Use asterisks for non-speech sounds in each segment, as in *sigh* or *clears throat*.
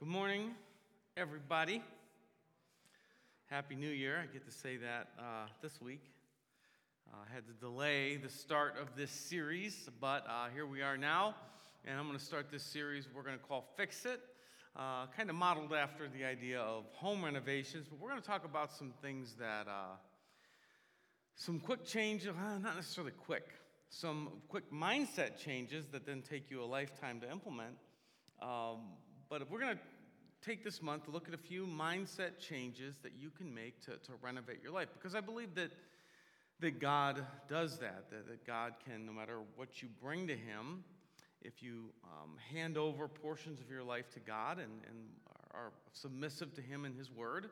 Good morning, everybody. Happy New Year. I get to say that uh, this week. Uh, I had to delay the start of this series, but uh, here we are now. And I'm going to start this series we're going to call Fix It, uh, kind of modeled after the idea of home renovations. But we're going to talk about some things that, uh, some quick changes, uh, not necessarily quick, some quick mindset changes that then take you a lifetime to implement. Um, but we're going to take this month to look at a few mindset changes that you can make to, to renovate your life. Because I believe that, that God does that, that, that God can, no matter what you bring to Him, if you um, hand over portions of your life to God and, and are submissive to Him and His Word,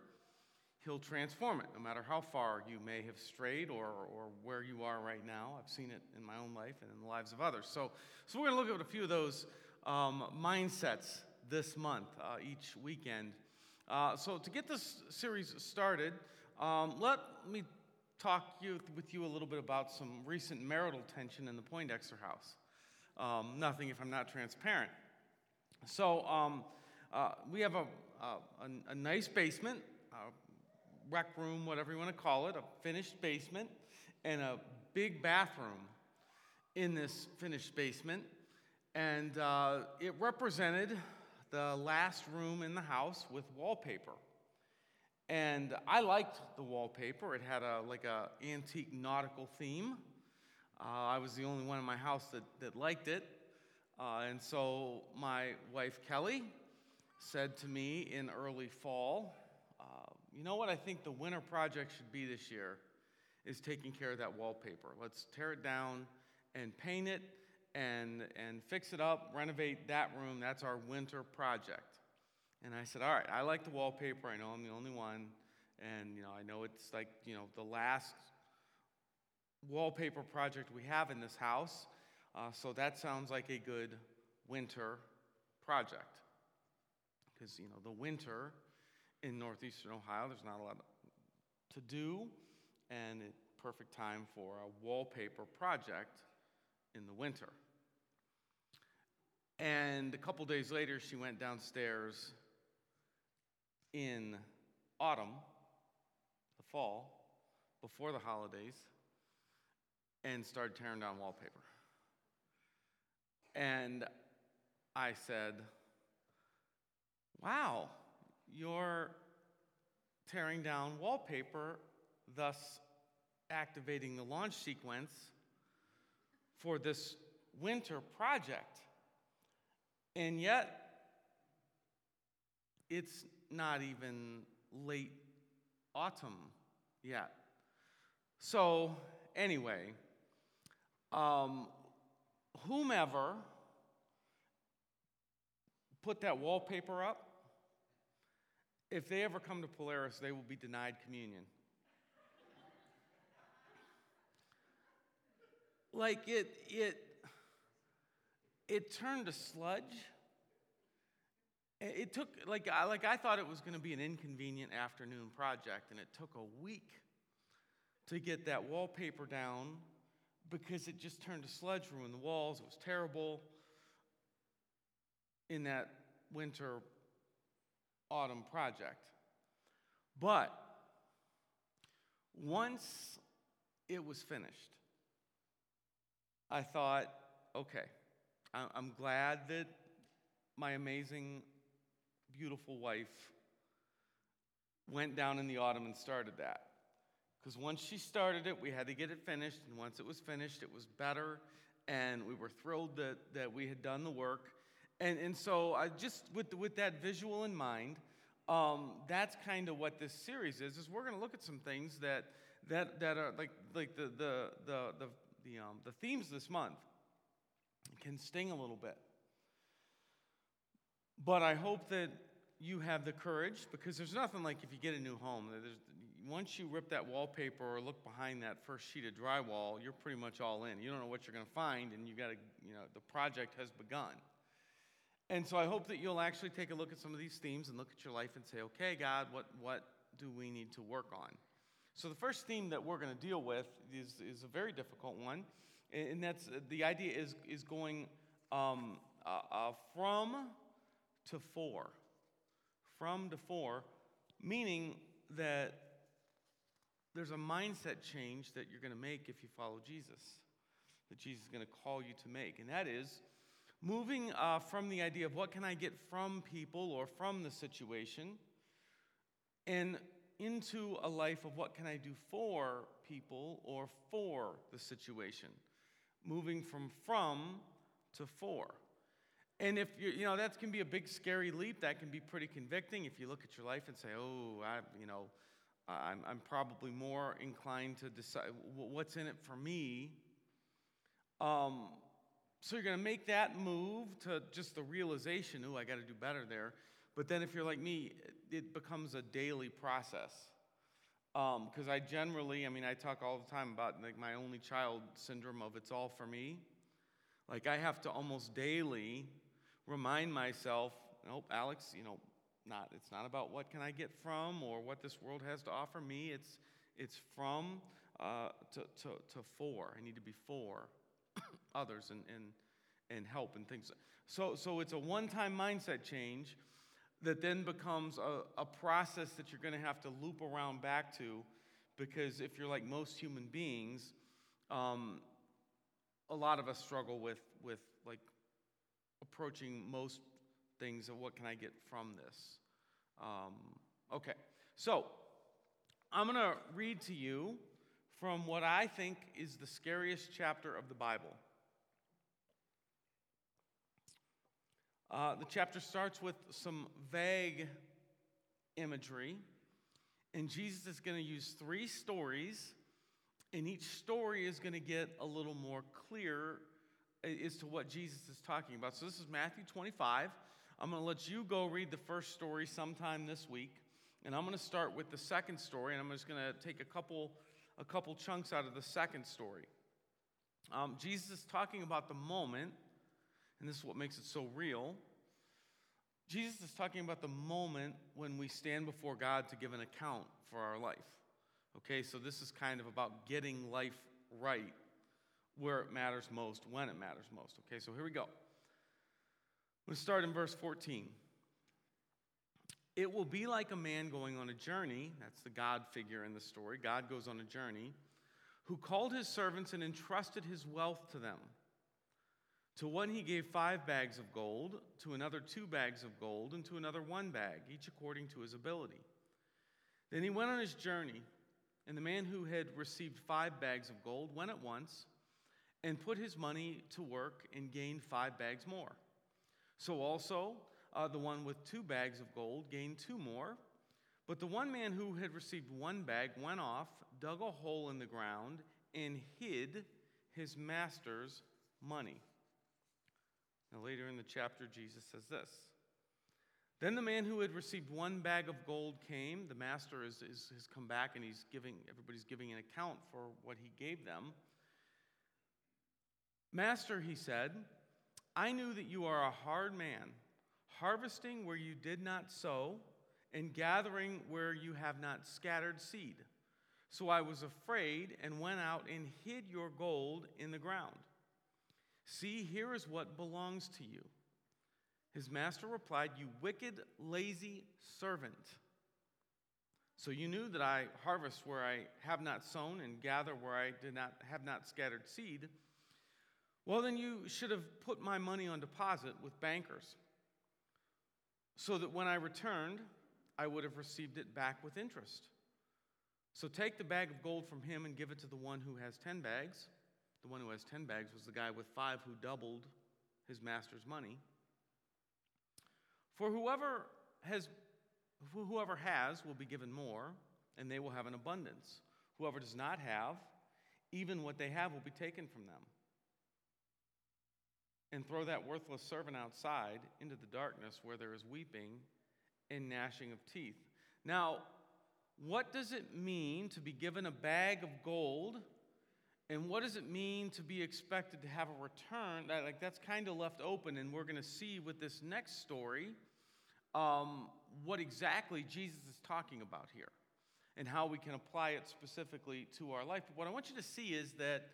He'll transform it, no matter how far you may have strayed or, or where you are right now. I've seen it in my own life and in the lives of others. So, so we're going to look at a few of those um, mindsets this month, uh, each weekend. Uh, so, to get this series started, um, let me talk you, with you a little bit about some recent marital tension in the Poindexter house. Um, nothing if I'm not transparent. So, um, uh, we have a, a, a, nice basement, a rec room, whatever you want to call it, a finished basement, and a big bathroom in this finished basement. And uh, it represented the last room in the house with wallpaper. And I liked the wallpaper. It had a like a antique nautical theme. Uh, I was the only one in my house that, that liked it. Uh, and so my wife Kelly said to me in early fall, uh, you know what I think the winter project should be this year is taking care of that wallpaper. Let's tear it down and paint it and, and fix it up, renovate that room. That's our winter project. And I said, All right, I like the wallpaper. I know I'm the only one. And, you know, I know it's like, you know, the last wallpaper project we have in this house. Uh, so that sounds like a good winter project. Because, you know, the winter in northeastern Ohio, there's not a lot to do, and perfect time for a wallpaper project in the winter. And a couple days later, she went downstairs in autumn, the fall, before the holidays, and started tearing down wallpaper. And I said, Wow, you're tearing down wallpaper, thus activating the launch sequence for this winter project. And yet, it's not even late autumn yet. So, anyway, um, whomever put that wallpaper up, if they ever come to Polaris, they will be denied communion. like it, it, it turned to sludge. It took, like, I, like I thought it was going to be an inconvenient afternoon project, and it took a week to get that wallpaper down because it just turned to sludge, ruined the walls. It was terrible in that winter autumn project. But once it was finished, I thought, okay, I'm glad that my amazing, beautiful wife went down in the autumn and started that. Because once she started it, we had to get it finished. And once it was finished, it was better. And we were thrilled that, that we had done the work. And, and so, I just with, with that visual in mind, um, that's kind of what this series is. Is we're going to look at some things that that that are like like the the the the the, um, the themes this month can sting a little bit. But I hope that you have the courage because there's nothing like if you get a new home. once you rip that wallpaper or look behind that first sheet of drywall, you're pretty much all in. You don't know what you're going to find, and you got to, you know, the project has begun. And so I hope that you'll actually take a look at some of these themes and look at your life and say, okay, God, what, what do we need to work on? So the first theme that we're going to deal with is, is a very difficult one, and that's the idea is, is going um, uh, uh, from to for. from to for, meaning that there's a mindset change that you're going to make if you follow Jesus, that Jesus is going to call you to make. And that is moving uh, from the idea of what can I get from people or from the situation and into a life of what can I do for people or for the situation. Moving from from to for. And if you, you know, that can be a big scary leap. That can be pretty convicting if you look at your life and say, oh, I, you know, I'm, I'm probably more inclined to decide what's in it for me. Um, so you're going to make that move to just the realization, oh, I got to do better there. But then if you're like me, it becomes a daily process. Because um, I generally, I mean, I talk all the time about like my only child syndrome of it's all for me. Like I have to almost daily remind myself, nope, Alex, you know, not it's not about what can I get from or what this world has to offer me. It's it's from uh, to, to, to for. I need to be for *coughs* others and, and, and help and things. So, so it's a one time mindset change that then becomes a, a process that you're going to have to loop around back to because if you're like most human beings, um, a lot of us struggle with, with like approaching most things of what can I get from this. Um, okay, so I'm going to read to you from what I think is the scariest chapter of the Bible. Uh, the chapter starts with some vague imagery, and Jesus is going to use three stories, and each story is going to get a little more clear as to what Jesus is talking about. So, this is Matthew 25. I'm going to let you go read the first story sometime this week, and I'm going to start with the second story, and I'm just going to take a couple, a couple chunks out of the second story. Um, Jesus is talking about the moment and this is what makes it so real. Jesus is talking about the moment when we stand before God to give an account for our life. Okay, so this is kind of about getting life right where it matters most, when it matters most. Okay, so here we go. Let's start in verse 14. It will be like a man going on a journey, that's the God figure in the story. God goes on a journey, who called his servants and entrusted his wealth to them. To one he gave five bags of gold, to another two bags of gold, and to another one bag, each according to his ability. Then he went on his journey, and the man who had received five bags of gold went at once and put his money to work and gained five bags more. So also uh, the one with two bags of gold gained two more. But the one man who had received one bag went off, dug a hole in the ground, and hid his master's money. Later in the chapter, Jesus says this. Then the man who had received one bag of gold came. The master is, is, has come back and he's giving, everybody's giving an account for what he gave them. Master, he said, I knew that you are a hard man, harvesting where you did not sow, and gathering where you have not scattered seed. So I was afraid and went out and hid your gold in the ground. See, here is what belongs to you. His master replied, You wicked, lazy servant. So you knew that I harvest where I have not sown and gather where I did not have not scattered seed. Well, then you should have put my money on deposit with bankers, so that when I returned, I would have received it back with interest. So take the bag of gold from him and give it to the one who has ten bags. The one who has 10 bags was the guy with five who doubled his master's money. For whoever has, whoever has will be given more, and they will have an abundance. Whoever does not have, even what they have will be taken from them. And throw that worthless servant outside into the darkness where there is weeping and gnashing of teeth. Now, what does it mean to be given a bag of gold and what does it mean to be expected to have a return? That, like that's kind of left open, and we're going to see with this next story um, what exactly Jesus is talking about here, and how we can apply it specifically to our life. But what I want you to see is that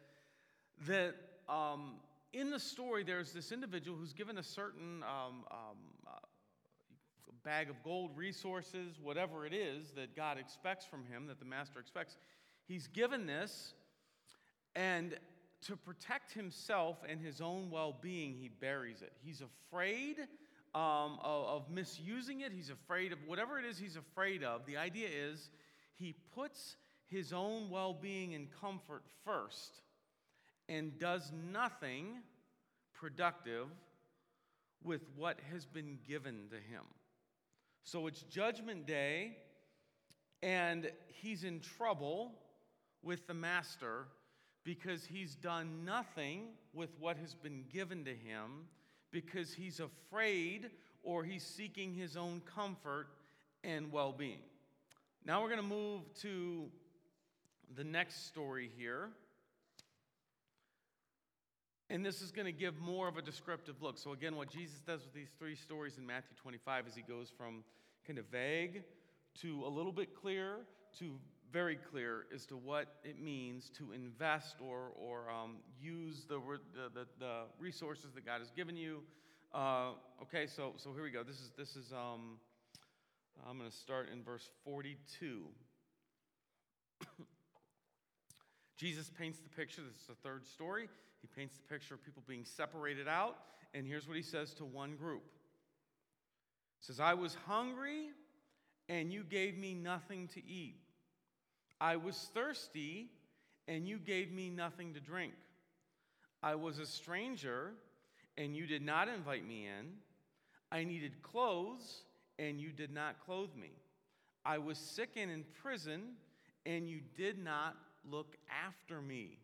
that um, in the story there's this individual who's given a certain um, um uh, bag of gold, resources, whatever it is that God expects from him, that the master expects. He's given this, and to protect himself and his own well being, he buries it. He's afraid um, of, of misusing it, he's afraid of whatever it is he's afraid of. The idea is he puts his own well being and comfort first and does nothing productive with what has been given to him. So it's Judgment Day, and he's in trouble with the master because he's done nothing with what has been given to him, because he's afraid or he's seeking his own comfort and well being. Now we're going to move to the next story here. And this is going to give more of a descriptive look. So, again, what Jesus does with these three stories in Matthew 25 is he goes from kind of vague to a little bit clear to very clear as to what it means to invest or, or um, use the, the, the, resources that God has given you. Uh, okay, so, so here we go. This is, this is um, I'm going to start in verse 42. *coughs* Jesus paints the picture. This is the third story. He paints the picture of people being separated out. And here's what he says to one group He says, I was hungry, and you gave me nothing to eat. I was thirsty, and you gave me nothing to drink. I was a stranger, and you did not invite me in. I needed clothes, and you did not clothe me. I was sick and in prison, and you did not look after me.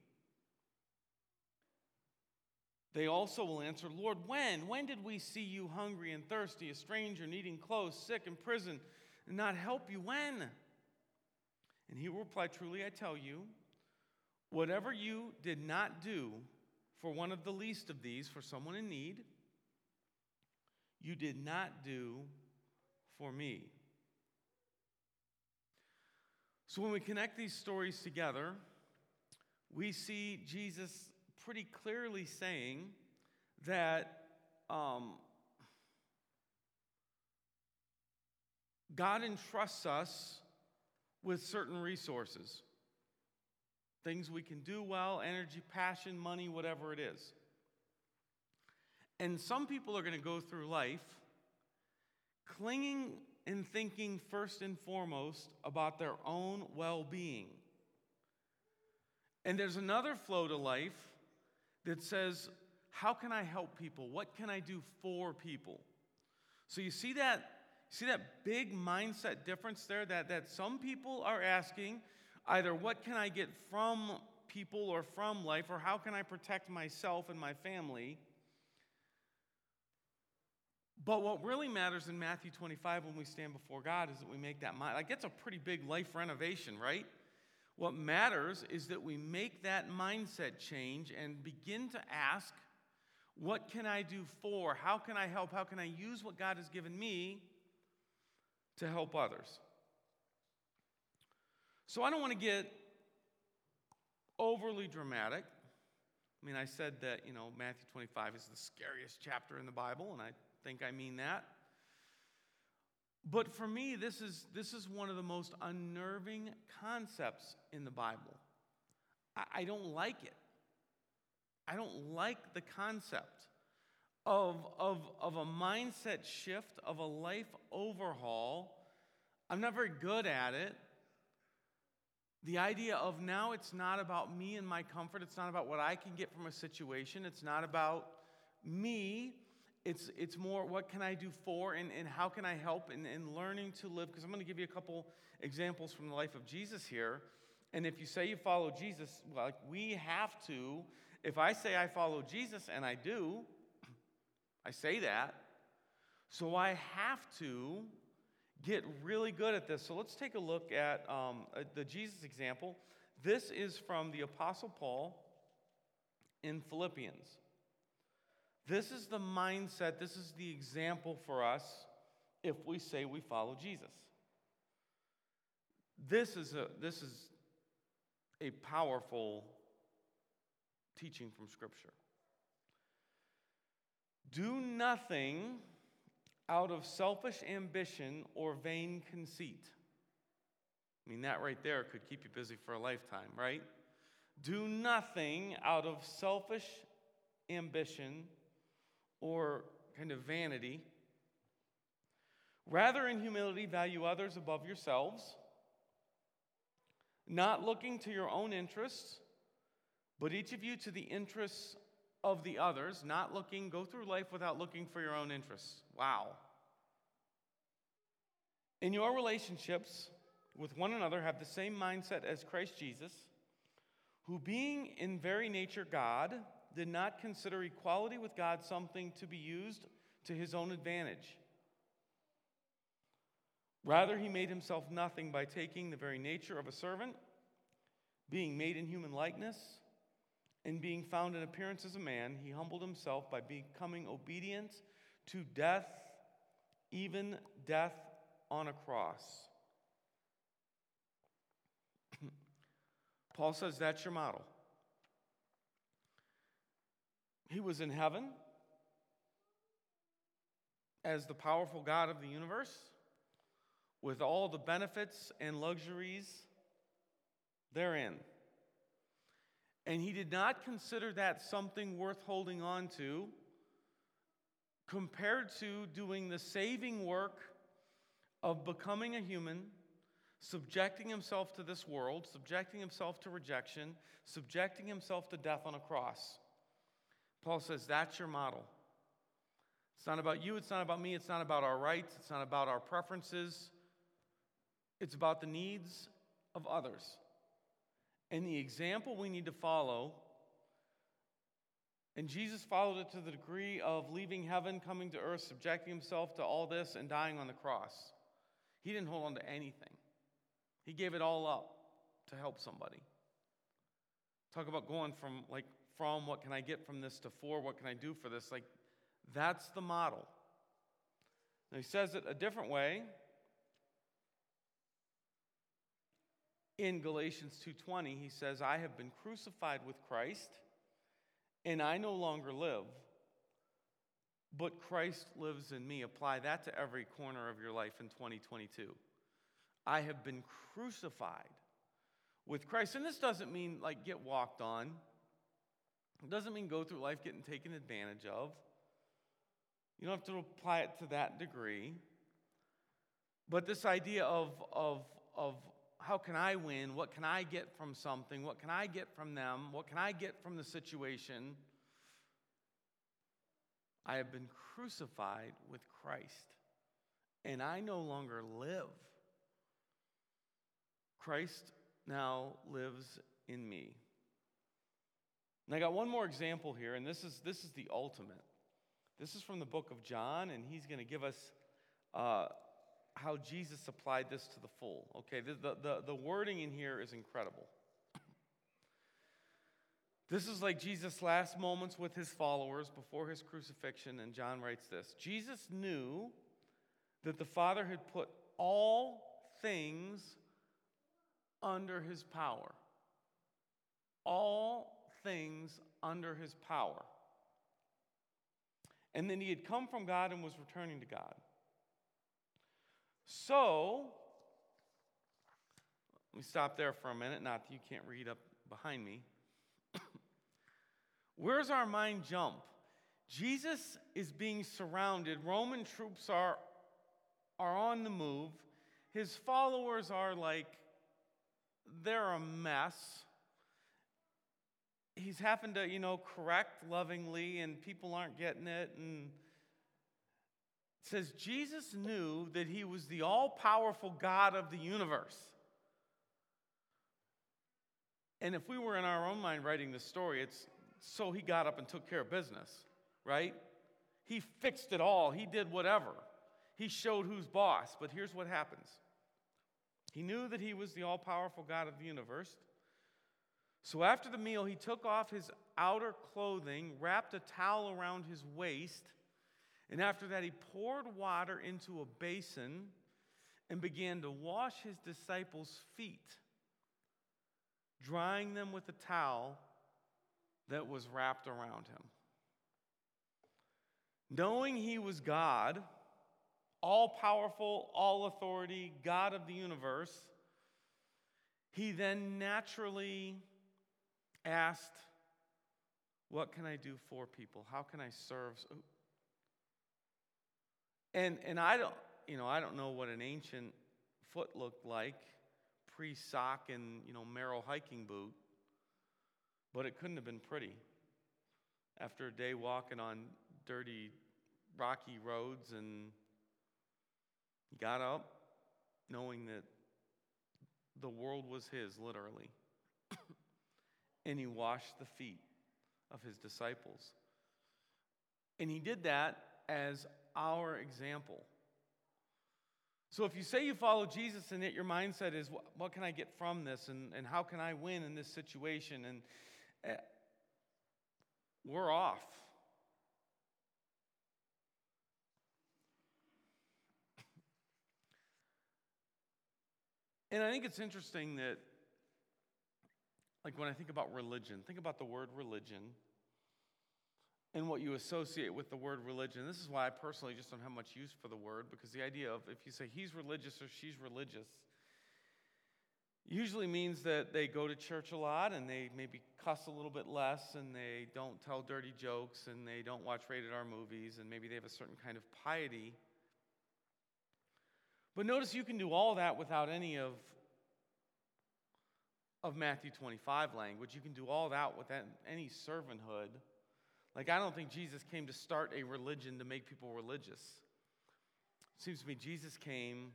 They also will answer, Lord, when? When did we see you hungry and thirsty, a stranger, needing clothes, sick in prison, and not help you? When? And he will reply, Truly, I tell you, whatever you did not do for one of the least of these, for someone in need, you did not do for me. So when we connect these stories together, we see Jesus pretty clearly saying that um, God entrusts us with certain resources things we can do well, energy, passion, money, whatever it is. And some people are going to go through life clinging and thinking first and foremost about their own well being. And there's another flow to life that says, How can I help people? What can I do for people? So you see that, see that big mindset difference there that, that some people are asking either what can I get from people or from life, or how can I protect myself and my family? But what really matters in Matthew 25 when we stand before God is that we make that mind. Like, it's a pretty big life renovation, right? What matters is that we make that mindset change and begin to ask, what can I do for? How can I help? How can I use what God has given me to help others? So I don't want to get overly dramatic. I mean, I said that, you know, Matthew 25 is the scariest chapter in the Bible, and I think I mean that. But for me, this is, this is one of the most unnerving concepts in the Bible. I, I don't like it. I don't like the concept of, of, of a mindset shift, of a life overhaul. I'm not very good at it. The idea of now it's not about me and my comfort, it's not about what I can get from a situation, it's not about me it's, it's more what can I do for and, and how can I help in, in learning to live. Because I'm going to give you a couple examples from the life of Jesus here. And if you say you follow Jesus, like we have to, if I say I follow Jesus, and I do, I say that, so I have to get really good at this. So let's take a look at um, uh, the Jesus example. This is from the Apostle Paul in Philippians. This is the mindset, this is the example for us if we say we follow Jesus. This is a, this is a powerful teaching from Scripture. Do nothing out of selfish ambition or vain conceit. I mean, that right there could keep you busy for a lifetime, right? Do nothing out of selfish ambition or kind of vanity. Rather, in humility, value others above yourselves, not looking to your own interests, but each of you to the interests of the others, not looking, go through life without looking for your own interests. Wow. In your relationships with one another, have the same mindset as Christ Jesus, who, being in very nature God, did not consider equality with God something to be used to his own advantage. Rather, he made himself nothing by taking the very nature of a servant, being made in human likeness, and being found in appearance as a man, he humbled himself by becoming obedient to death, even death on a cross. *clears throat* Paul says that's your model. He was in heaven as the powerful God of the universe with all the benefits and luxuries therein. And he did not consider that something worth holding on to compared to doing the saving work of becoming a human, subjecting himself to this world, subjecting himself to rejection, subjecting himself to death on a cross. Paul says, That's your model. It's not about you, it's not about me, it's not about our rights, it's not about our preferences. It's about the needs of others. And the example we need to follow, and Jesus followed it to the degree of leaving heaven, coming to earth, subjecting himself to all this, and dying on the cross. He didn't hold on to anything, he gave it all up to help somebody. Talk about going from like from what can I get from this to for what can I do for this? Like that's the model. Now he says it a different way. In Galatians 2:20 he says I have been crucified with Christ and I no longer live but Christ lives in me. Apply that to every corner of your life in 2022 I have been crucified with Christ. And this doesn't mean like get walked on. It doesn't mean go through life getting taken advantage of. You don't have to apply it to that degree. But this idea of of of how can I win? What can I get from something? What can I get from them? What can I get from the situation? I have been crucified with Christ, and I no longer live. Christ now lives in me. And I got one more example here, and this is, this is the ultimate. This is from the book of John, and he's going to give us uh, how Jesus applied this to the full. Okay, the, the, the, the wording in here is incredible. This is like Jesus' last moments with his followers before his crucifixion, and John writes this Jesus knew that the Father had put all things under his power. All things under his power. And then he had come from God and was returning to God. So, let me stop there for a minute. Not that you can't read up behind me. *coughs* Where's our mind jump? Jesus is being surrounded. Roman troops are, are on the move. His followers are like, they're a mess. He's having to, you know, correct lovingly, and people aren't getting it. And says Jesus knew that he was the all powerful God of the universe. And if we were in our own mind writing this story, it's so he got up and took care of business, right? He fixed it all, he did whatever. He showed who's boss. But here's what happens he knew that he was the all powerful God of the universe. So after the meal, he took off his outer clothing, wrapped a towel around his waist, and after that, he poured water into a basin and began to wash his disciples' feet, drying them with a towel that was wrapped around him. Knowing he was God, all powerful, all authority, God of the universe, he then naturally asked, What can I do for people? How can I serve? And, and I, don't, you know, I don't know what an ancient foot looked like pre sock and you know, Merrell hiking boot, but it couldn't have been pretty. After a day walking on dirty, rocky roads, and he got up knowing that the world was his, literally. *coughs* and he washed the feet of his disciples. And he did that as our example. So if you say you follow Jesus and yet your mindset is, what can I get from this? And, and how can I win in this situation? And uh, we're off. And I think it's interesting that, like when I think about religion, think about the word religion and what you associate with the word religion. This is why I personally just don't have much use for the word because the idea of if you say he's religious or she's religious usually means that they go to church a lot and they maybe cuss a little bit less and they don't tell dirty jokes and they don't watch rated R movies and maybe they have a certain kind of piety. But notice you can do all that without any of of Matthew 25 language. You can do all that without any servanthood like, I don't think Jesus came to start a religion to make people religious. It seems to me Jesus came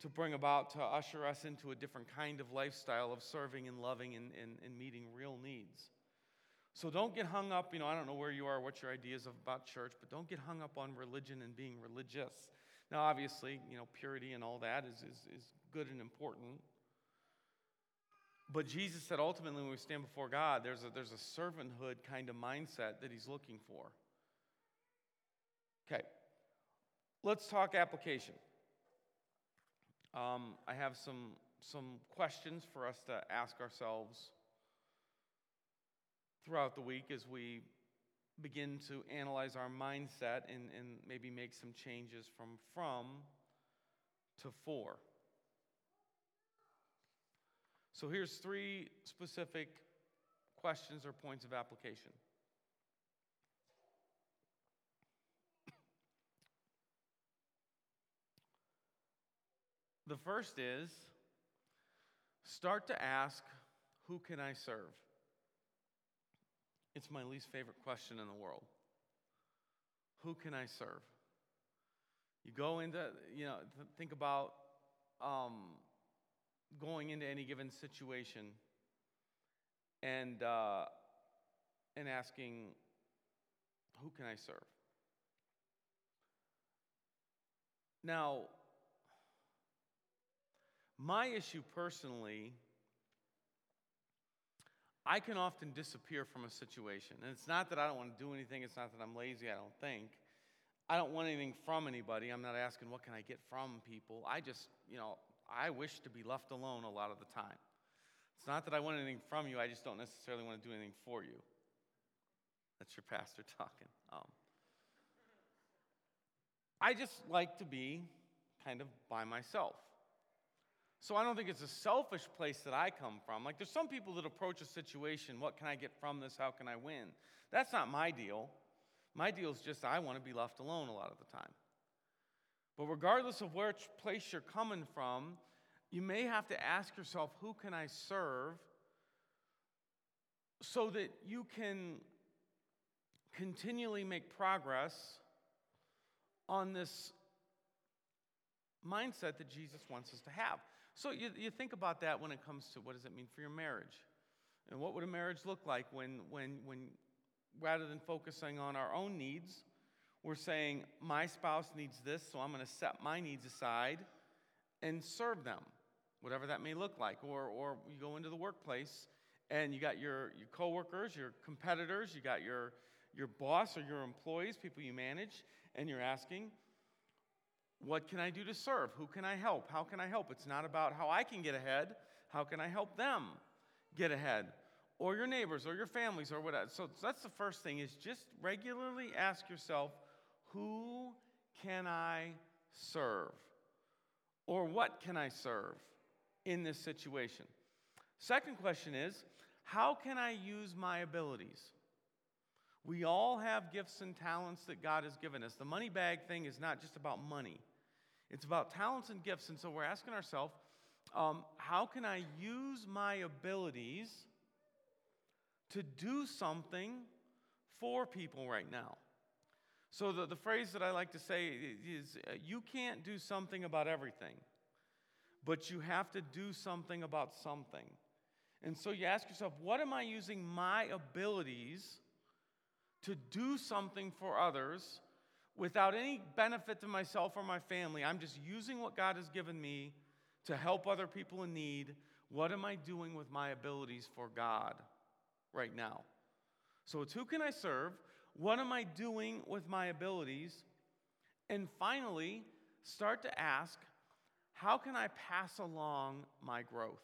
to bring about, to usher us into a different kind of lifestyle of serving and loving and, and, and meeting real needs. So don't get hung up, you know, I don't know where you are, what your ideas about church, but don't get hung up on religion and being religious. Now, obviously, you know, purity and all that is, is, is good and important. But Jesus said ultimately, when we stand before God, there's a, there's a servanthood kind of mindset that he's looking for. Okay, let's talk application. Um, I have some, some questions for us to ask ourselves throughout the week as we begin to analyze our mindset and, and maybe make some changes from from to for. So here's three specific questions or points of application. The first is start to ask, Who can I serve? It's my least favorite question in the world. Who can I serve? You go into, you know, think about um, going into any given situation and, uh, and asking, Who can I serve? Now, my issue personally, I can often disappear from a situation. And it's not that I don't want to do anything, it's not that I'm lazy, I don't think. I don't want anything from anybody. I'm not asking what can I get from people. I just, you know, I wish to be left alone a lot of the time. It's not that I want anything from you, I just don't necessarily want to do anything for you. That's your pastor *laughs* talking. Um, I just like to be kind of by myself. So I don't think it's a selfish place that I come from. Like there's some people that approach a situation, what can I get from this? How can I win? That's not my deal. My deal is just I want to be left alone a lot of the time. But regardless of which place you're coming from, you may have to ask yourself, who can I serve? So that you can continually make progress on this mindset that Jesus wants us to have. So you, you think about that when it comes to what does it mean for your marriage? And what would a marriage look like when, when, when rather than focusing on our own needs, we're saying, my spouse needs this, so I'm going to set my needs aside and serve them, whatever that may look like. Or, or you go into the workplace and you got your, your coworkers, your competitors, you got your, your boss or your employees, people you manage, and you're asking, what can I do to serve? Who can I help? How can I help? It's not about how I can get ahead. How can I help them get ahead? Or your neighbors or your families or whatever. So that's the first thing is just regularly ask yourself, who can I serve? Or what can I serve in this situation? Second question is how can I use my abilities? We all have gifts and talents that God has given us. The money bag thing is not just about money, it's about talents and gifts. And so we're asking ourselves, um, how can I use my abilities to do something for people right now? So, the, the phrase that I like to say is uh, you can't do something about everything, but you have to do something about something. And so you ask yourself, what am I using my abilities to do something for others without any benefit to myself or my family? I'm just using what God has given me to help other people in need. What am I doing with my abilities for God right now? So it's who can I serve? What am I doing with my abilities? And finally, start to ask, how can I pass along my growth?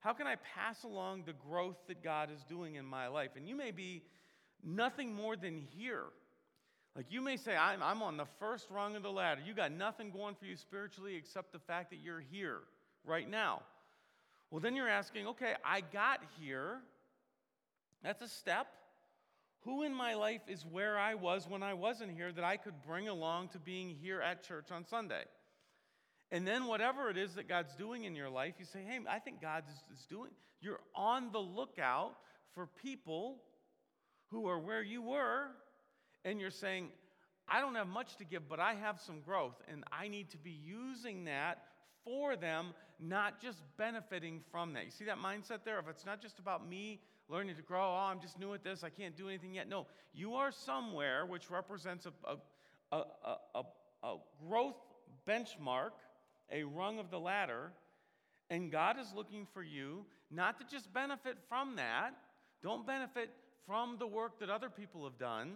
How can I pass along the growth that God is doing in my life? And you may be nothing more than here. Like you may say, I'm, I'm on the first rung of the ladder. You got nothing going for you spiritually except the fact that you're here right now. Well, then you're asking, okay, I got here. That's a step. Who in my life is where I was when I wasn't here that I could bring along to being here at church on Sunday? And then, whatever it is that God's doing in your life, you say, hey, I think God is, is doing. You're on the lookout for people who are where you were, and you're saying, I don't have much to give, but I have some growth, and I need to be using that for them, not just benefiting from that. You see that mindset there? If it's not just about me learning to grow, oh, I'm just new at this, I can't do anything yet. No, you are somewhere which represents a, a, a, a, a growth benchmark a rung of the ladder, and God is looking for you not to just benefit from that. Don't benefit from the work that other people have done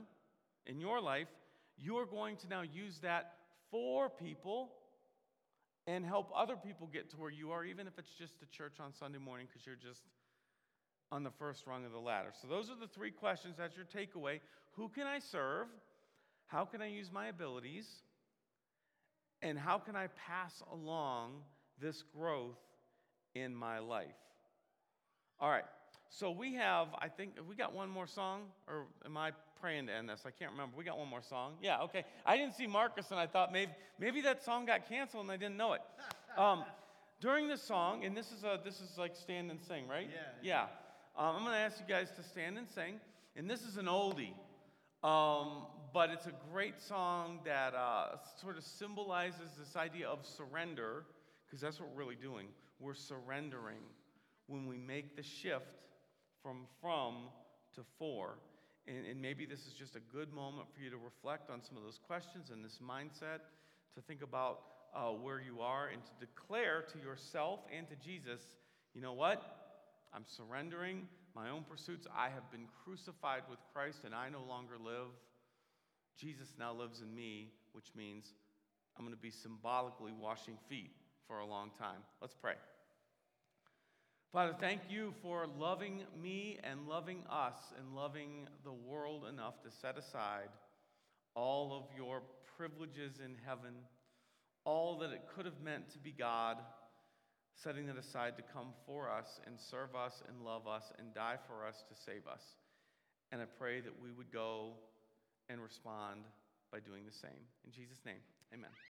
in your life. You are going to now use that for people and help other people get to where you are, even if it's just the church on Sunday morning because you're just on the first rung of the ladder. So, those are the three questions. That's your takeaway. Who can I serve? How can I use my abilities? And how can I pass along this growth in my life? All right. So we have, I think, we got one more song, or am I praying to end this? I can't remember. We got one more song. Yeah, okay. I didn't see Marcus, and I thought maybe maybe that song got canceled, and I didn't know it. Um, during this song, and this is a this is like stand and sing, right? Yeah. Yeah. Um, I'm going to ask you guys to stand and sing, and this is an oldie. Um, but it's a great song that uh, sort of symbolizes this idea of surrender, because that's what we're really doing. We're surrendering when we make the shift from from to for. And, and maybe this is just a good moment for you to reflect on some of those questions and this mindset, to think about uh, where you are, and to declare to yourself and to Jesus, you know what? I'm surrendering my own pursuits. I have been crucified with Christ, and I no longer live. Jesus now lives in me, which means I'm going to be symbolically washing feet for a long time. Let's pray. Father, thank you for loving me and loving us and loving the world enough to set aside all of your privileges in heaven, all that it could have meant to be God setting it aside to come for us and serve us and love us and die for us to save us. And I pray that we would go and respond by doing the same. In Jesus' name, amen.